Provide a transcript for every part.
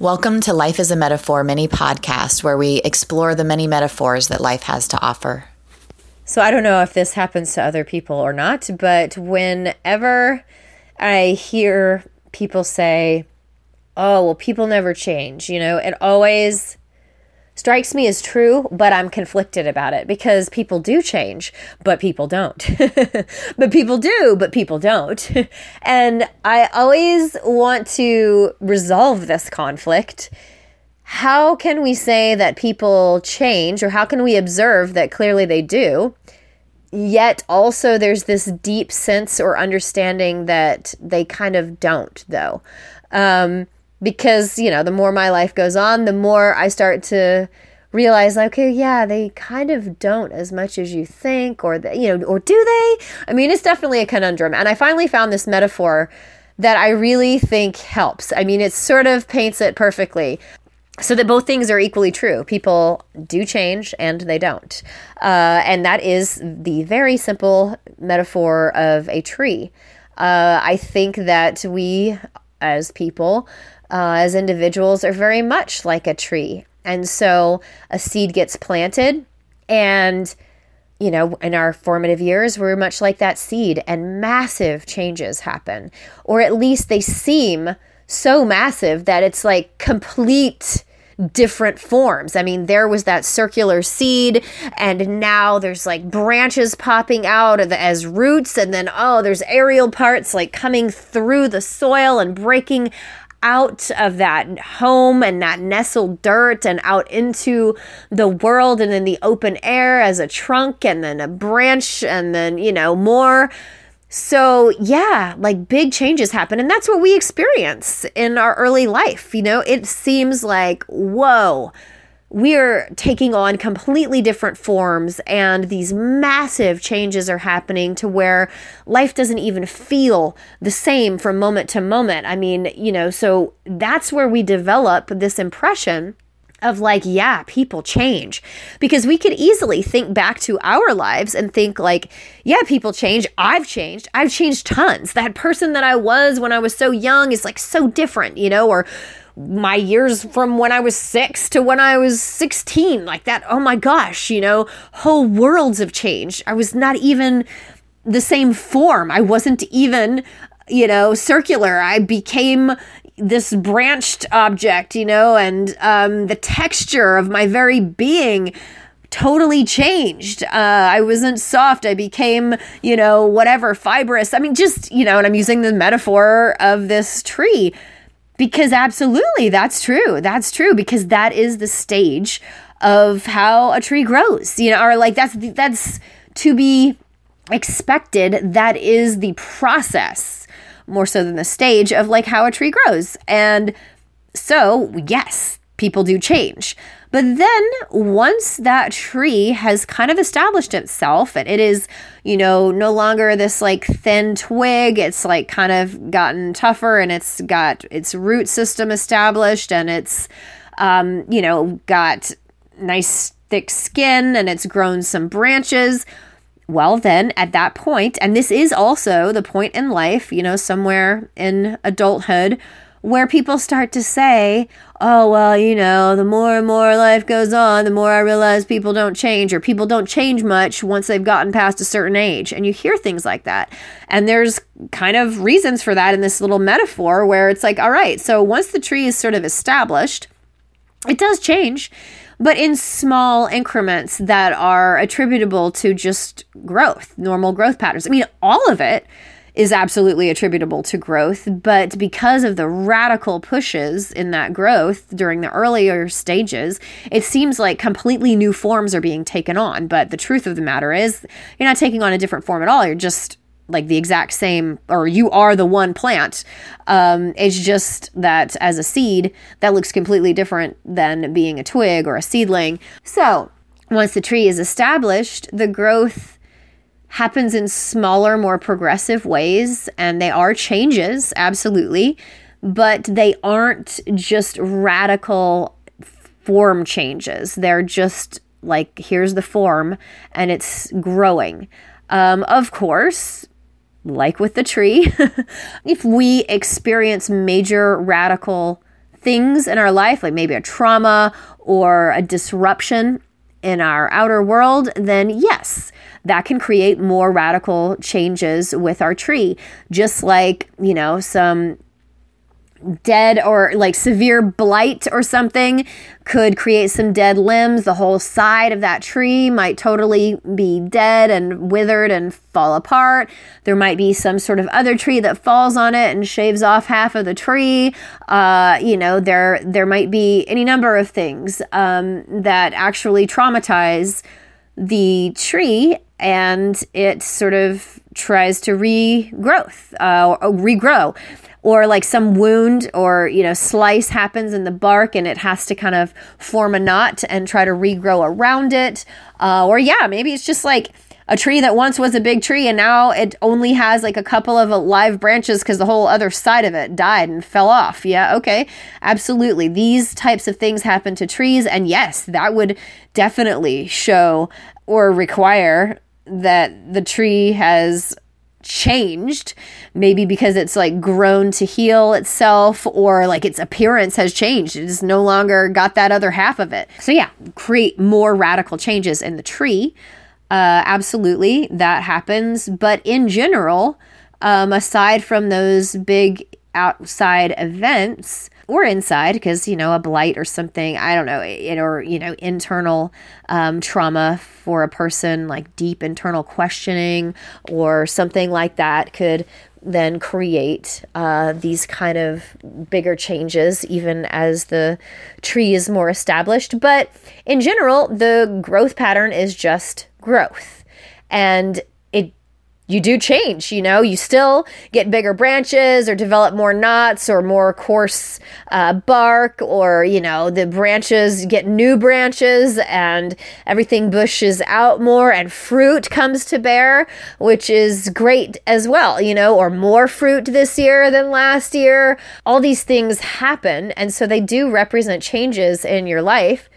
Welcome to Life is a Metaphor mini podcast where we explore the many metaphors that life has to offer. So I don't know if this happens to other people or not, but whenever I hear people say, oh, well, people never change, you know, it always strikes me as true, but I'm conflicted about it because people do change, but people don't. but people do, but people don't. and I always want to resolve this conflict. How can we say that people change, or how can we observe that clearly they do? Yet also, there's this deep sense or understanding that they kind of don't, though. Um, because you know the more my life goes on the more i start to realize okay yeah they kind of don't as much as you think or the, you know or do they? I mean it's definitely a conundrum. And i finally found this metaphor that i really think helps. I mean it sort of paints it perfectly so that both things are equally true. People do change and they don't. Uh, and that is the very simple metaphor of a tree. Uh, i think that we as people uh, as individuals are very much like a tree. And so a seed gets planted, and you know, in our formative years, we're much like that seed, and massive changes happen, or at least they seem so massive that it's like complete different forms. I mean, there was that circular seed, and now there's like branches popping out as roots, and then oh, there's aerial parts like coming through the soil and breaking out of that home and that nestled dirt and out into the world and in the open air as a trunk and then a branch and then, you know, more. So, yeah, like big changes happen. And that's what we experience in our early life. You know, it seems like, whoa, we're taking on completely different forms and these massive changes are happening to where life doesn't even feel the same from moment to moment. I mean, you know, so that's where we develop this impression of like, yeah, people change. Because we could easily think back to our lives and think, like, yeah, people change. I've changed. I've changed tons. That person that I was when I was so young is like so different, you know, or my years from when I was six to when I was 16, like that. Oh my gosh, you know, whole worlds have changed. I was not even the same form. I wasn't even, you know, circular. I became this branched object, you know, and um, the texture of my very being totally changed. Uh, I wasn't soft. I became, you know, whatever, fibrous. I mean, just, you know, and I'm using the metaphor of this tree because absolutely, that's true. That's true because that is the stage of how a tree grows. You know, or like that's that's to be expected. That is the process more so than the stage of like how a tree grows. And so, yes, people do change. But then once that tree has kind of established itself and it is, you know, no longer this like thin twig, it's like kind of gotten tougher and it's got its root system established and it's, um, you know, got nice thick skin and it's grown some branches. Well, then at that point, and this is also the point in life, you know, somewhere in adulthood where people start to say, oh, well, you know, the more and more life goes on, the more I realize people don't change or people don't change much once they've gotten past a certain age. And you hear things like that. And there's kind of reasons for that in this little metaphor where it's like, all right, so once the tree is sort of established, it does change but in small increments that are attributable to just growth, normal growth patterns. I mean, all of it is absolutely attributable to growth, but because of the radical pushes in that growth during the earlier stages, it seems like completely new forms are being taken on. But the truth of the matter is, you're not taking on a different form at all. You're just like the exact same, or you are the one plant. Um, it's just that as a seed, that looks completely different than being a twig or a seedling. So, once the tree is established, the growth happens in smaller, more progressive ways, and they are changes, absolutely, but they aren't just radical form changes. They're just like, here's the form, and it's growing. Um, of course, like with the tree, if we experience major radical things in our life, like maybe a trauma or a disruption in our outer world, then yes, that can create more radical changes with our tree. Just like, you know, some dead or like severe blight or something could create some dead limbs. The whole side of that tree might totally be dead and withered and fall apart. There might be some sort of other tree that falls on it and shaves off half of the tree. Uh, you know, there there might be any number of things um, that actually traumatize the tree and it sort of tries to regrowth uh, regrow. Or like some wound or you know slice happens in the bark and it has to kind of form a knot and try to regrow around it. Uh, or yeah maybe it's just like a tree that once was a big tree and now it only has like a couple of live branches because the whole other side of it died and fell off. Yeah, okay, absolutely. These types of things happen to trees, and yes, that would definitely show or require that the tree has changed. Maybe because it's like grown to heal itself or like its appearance has changed. It has no longer got that other half of it. So yeah create more radical changes in the tree uh, absolutely that happens. But in general um, aside from those big outside events or inside because you know a blight or something i don't know it, or you know internal um, trauma for a person like deep internal questioning or something like that could then create uh, these kind of bigger changes even as the tree is more established. But in general the growth pattern is just growth and it you do change, you know, you still get bigger branches or develop more knots or more coarse uh, bark, or, you know, the branches get new branches and everything bushes out more and fruit comes to bear, which is great as well, you know, or more fruit this year than last year. All these things happen. And so they do represent changes in your life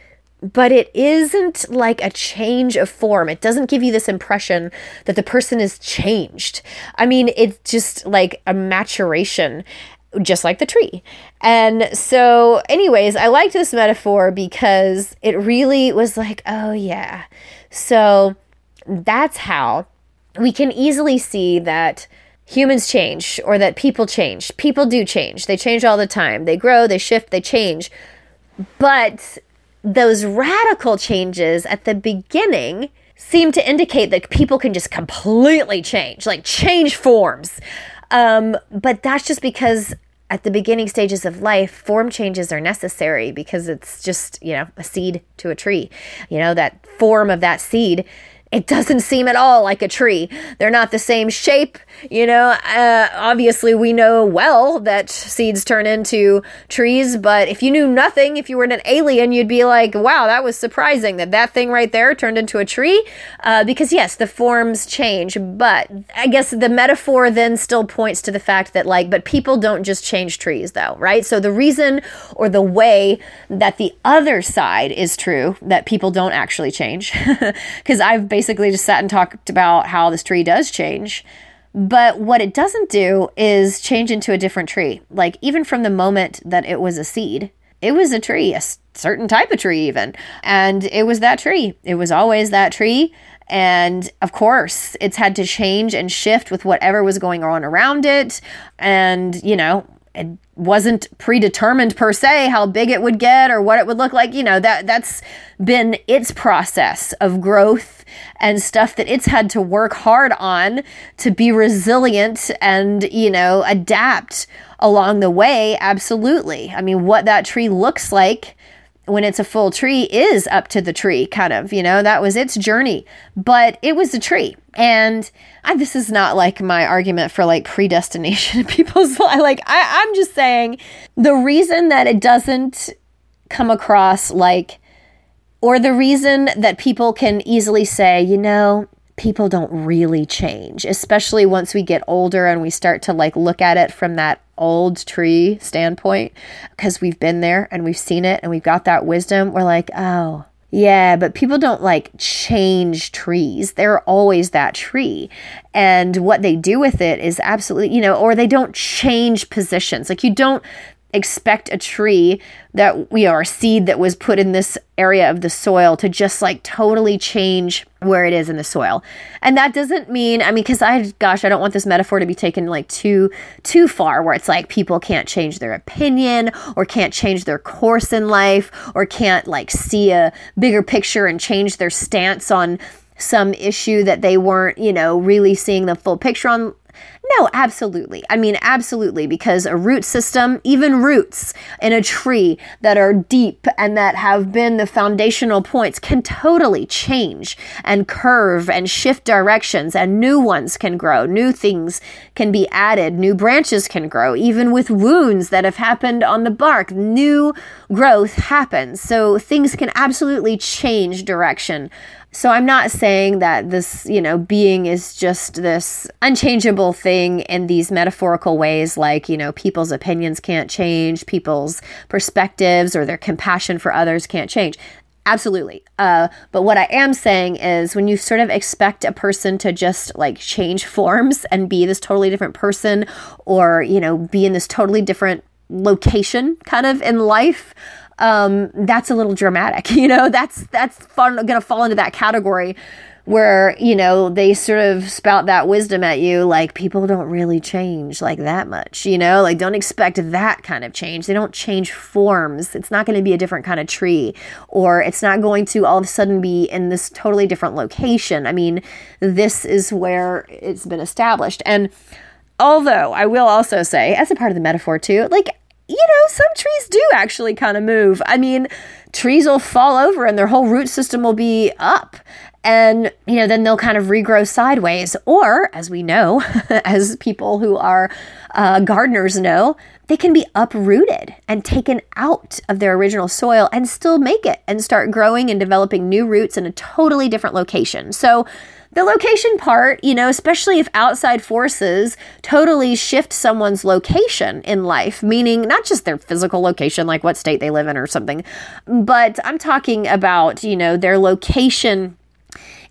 but it isn't like a change of form. It doesn't give you this impression that the person is changed. I mean, it's just like a maturation, just like the tree. And so, anyways, I liked this metaphor because it really was like, oh, yeah. So that's how we can easily see that humans change or that people change. People do change. They change all the time. They grow, they shift, they change. But those radical changes at the beginning seem to indicate that people can just completely change, like change forms. Um, but that's just because at the beginning stages of life, form changes are necessary because it's just, you know, a seed to a tree. You know, that form of that seed it doesn't seem at all like a tree. They're not the same shape. You know, uh, obviously, we know well that seeds turn into trees, but if you knew nothing, if you were an alien, you'd be like, wow, that was surprising that that thing right there turned into a tree. Uh, because, yes, the forms change, but I guess the metaphor then still points to the fact that, like, but people don't just change trees, though, right? So the reason or the way that the other side is true, that people don't actually change, because I've basically just sat and talked about how this tree does change. But what it doesn't do is change into a different tree. Like, even from the moment that it was a seed, it was a tree, a certain type of tree, even. And it was that tree. It was always that tree. And of course, it's had to change and shift with whatever was going on around it. And, you know, it wasn't predetermined per se how big it would get or what it would look like you know that that's been its process of growth and stuff that it's had to work hard on to be resilient and you know adapt along the way. Absolutely. I mean what that tree looks like when it's a full tree is up to the tree, kind of, you know, that was its journey, but it was a tree. And I, this is not like my argument for like predestination people's life. Like, I, I'm just saying the reason that it doesn't come across like, or the reason that people can easily say, you know, people don't really change, especially once we get older and we start to like look at it from that old tree standpoint because we've been there and we've seen it and we've got that wisdom. We're like, oh, yeah, but people don't like change trees. They're always that tree. And what they do with it is absolutely, you know, or they don't change positions. Like you don't expect a tree that we are a seed that was put in this area of the soil to just like totally change where it is in the soil. And that doesn't mean I mean cuz I gosh, I don't want this metaphor to be taken like too too far where it's like people can't change their opinion or can't change their course in life or can't like see a bigger picture and change their stance on some issue that they weren't, you know, really seeing the full picture on no, absolutely. I mean, absolutely, because a root system, even roots in a tree that are deep and that have been the foundational points, can totally change and curve and shift directions, and new ones can grow. New things can be added. New branches can grow. Even with wounds that have happened on the bark, new growth happens. So things can absolutely change direction so I'm not saying that this, you know, being is just this unchangeable thing in these metaphorical ways, like, you know, people's opinions can't change, people's perspectives or their compassion for others can't change. Absolutely. Uh, but what I am saying is when you sort of expect a person to just like change forms and be this totally different person or, you know, be in this totally different location kind of in life, um, that's a little dramatic. You know, that's that's fun, gonna fall into that category where you know they sort of spout that wisdom at you like people don't really change like that much you know? Like don't expect that kind of change. They don't change forms. It's not going to be a different kind of tree or it's not going to all of a sudden be in this totally different location. I mean this is where it's been established. And although i will also say as a part of the metaphor too like you know, some trees do actually kind of move. I mean, trees will fall over and their whole root system will be up. And, you know, then they'll kind of regrow sideways. Or, as we know, as people who are uh, gardeners know, they can be uprooted and taken out of their original soil and still make it and start growing and developing new roots in a totally different location. So, the location part, you know, especially if outside forces totally shift someone's location in life, meaning not just their physical location, like what state they live in or something, but I'm talking about, you know, their location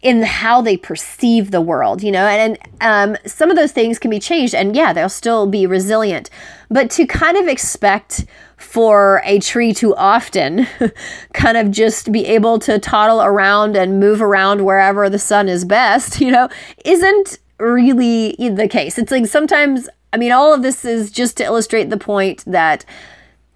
in how they perceive the world, you know, and, and um, some of those things can be changed, and yeah, they'll still be resilient. But to kind of expect for a tree to often kind of just be able to toddle around and move around wherever the sun is best, you know, isn't really the case. It's like sometimes, I mean, all of this is just to illustrate the point that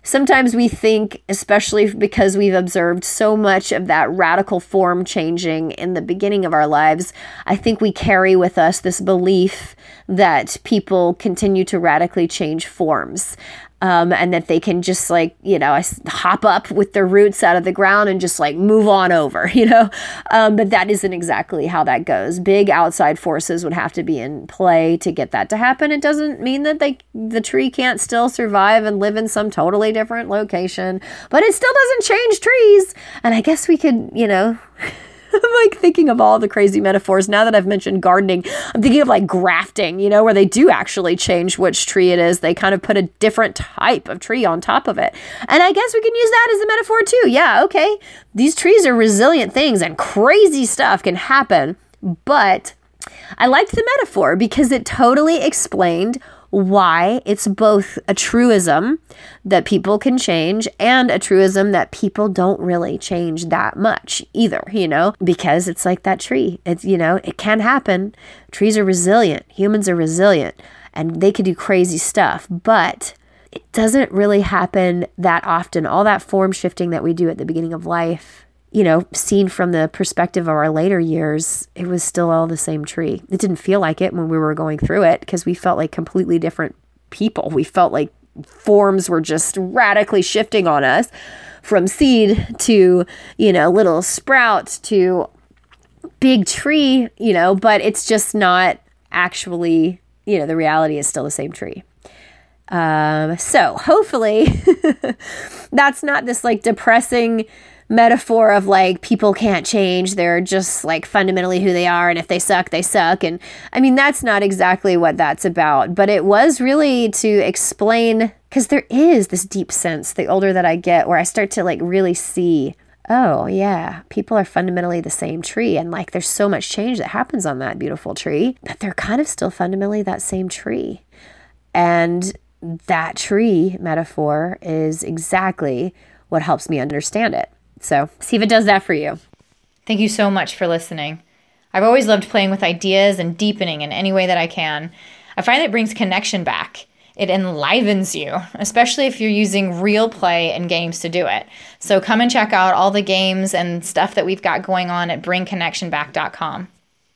Sometimes we think, especially because we've observed so much of that radical form changing in the beginning of our lives, I think we carry with us this belief that people continue to radically change forms um, and that they can just like you know hop up with their roots out of the ground and just like move on over you know? Um, but that isn't exactly how that goes. Big outside forces would have to be in play to get that to happen. It doesn't mean that they the tree can't still survive and live in some totally different location but it still doesn't change trees. And i guess we could you know I'm like thinking of all the crazy metaphors. Now that I've mentioned gardening, I'm thinking of like grafting, you know, where they do actually change which tree it is. They kind of put a different type of tree on top of it. And I guess we can use that as a metaphor too. Yeah, okay. These trees are resilient things and crazy stuff can happen. But I liked the metaphor because it totally explained why it's both a truism that people can change and a truism that people don't really change that much either, you know, because it's like that tree. It's, you know, it can happen. Trees are resilient, humans are resilient, and they can do crazy stuff, but it doesn't really happen that often. All that form shifting that we do at the beginning of life you know, seen from the perspective of our later years, it was still all the same tree. It didn't feel like it when we were going through it because we felt like completely different people. We felt like forms were just radically shifting on us from seed to, you know, little sprout to big tree, you know, but it's just not actually, you know, the reality is still the same tree. Um, so hopefully that's not this like depressing metaphor of like people can't change. They're just like fundamentally who they are and if they suck they suck. And i mean that's not exactly what that's about. But it was really to explain because there is this deep sense the older that i get where i start to like really see oh yeah people are fundamentally the same tree. And like there's so much change that happens on that beautiful tree but they're kind of still fundamentally that same tree. And that tree metaphor is exactly what helps me understand it. So, see if it does that for you. Thank you so much for listening. I've always loved playing with ideas and deepening in any way that I can. I find it brings connection back. It enlivens you, especially if you're using real play and games to do it. So come and check out all the games and stuff that we've got going on at bringconnectionback.com.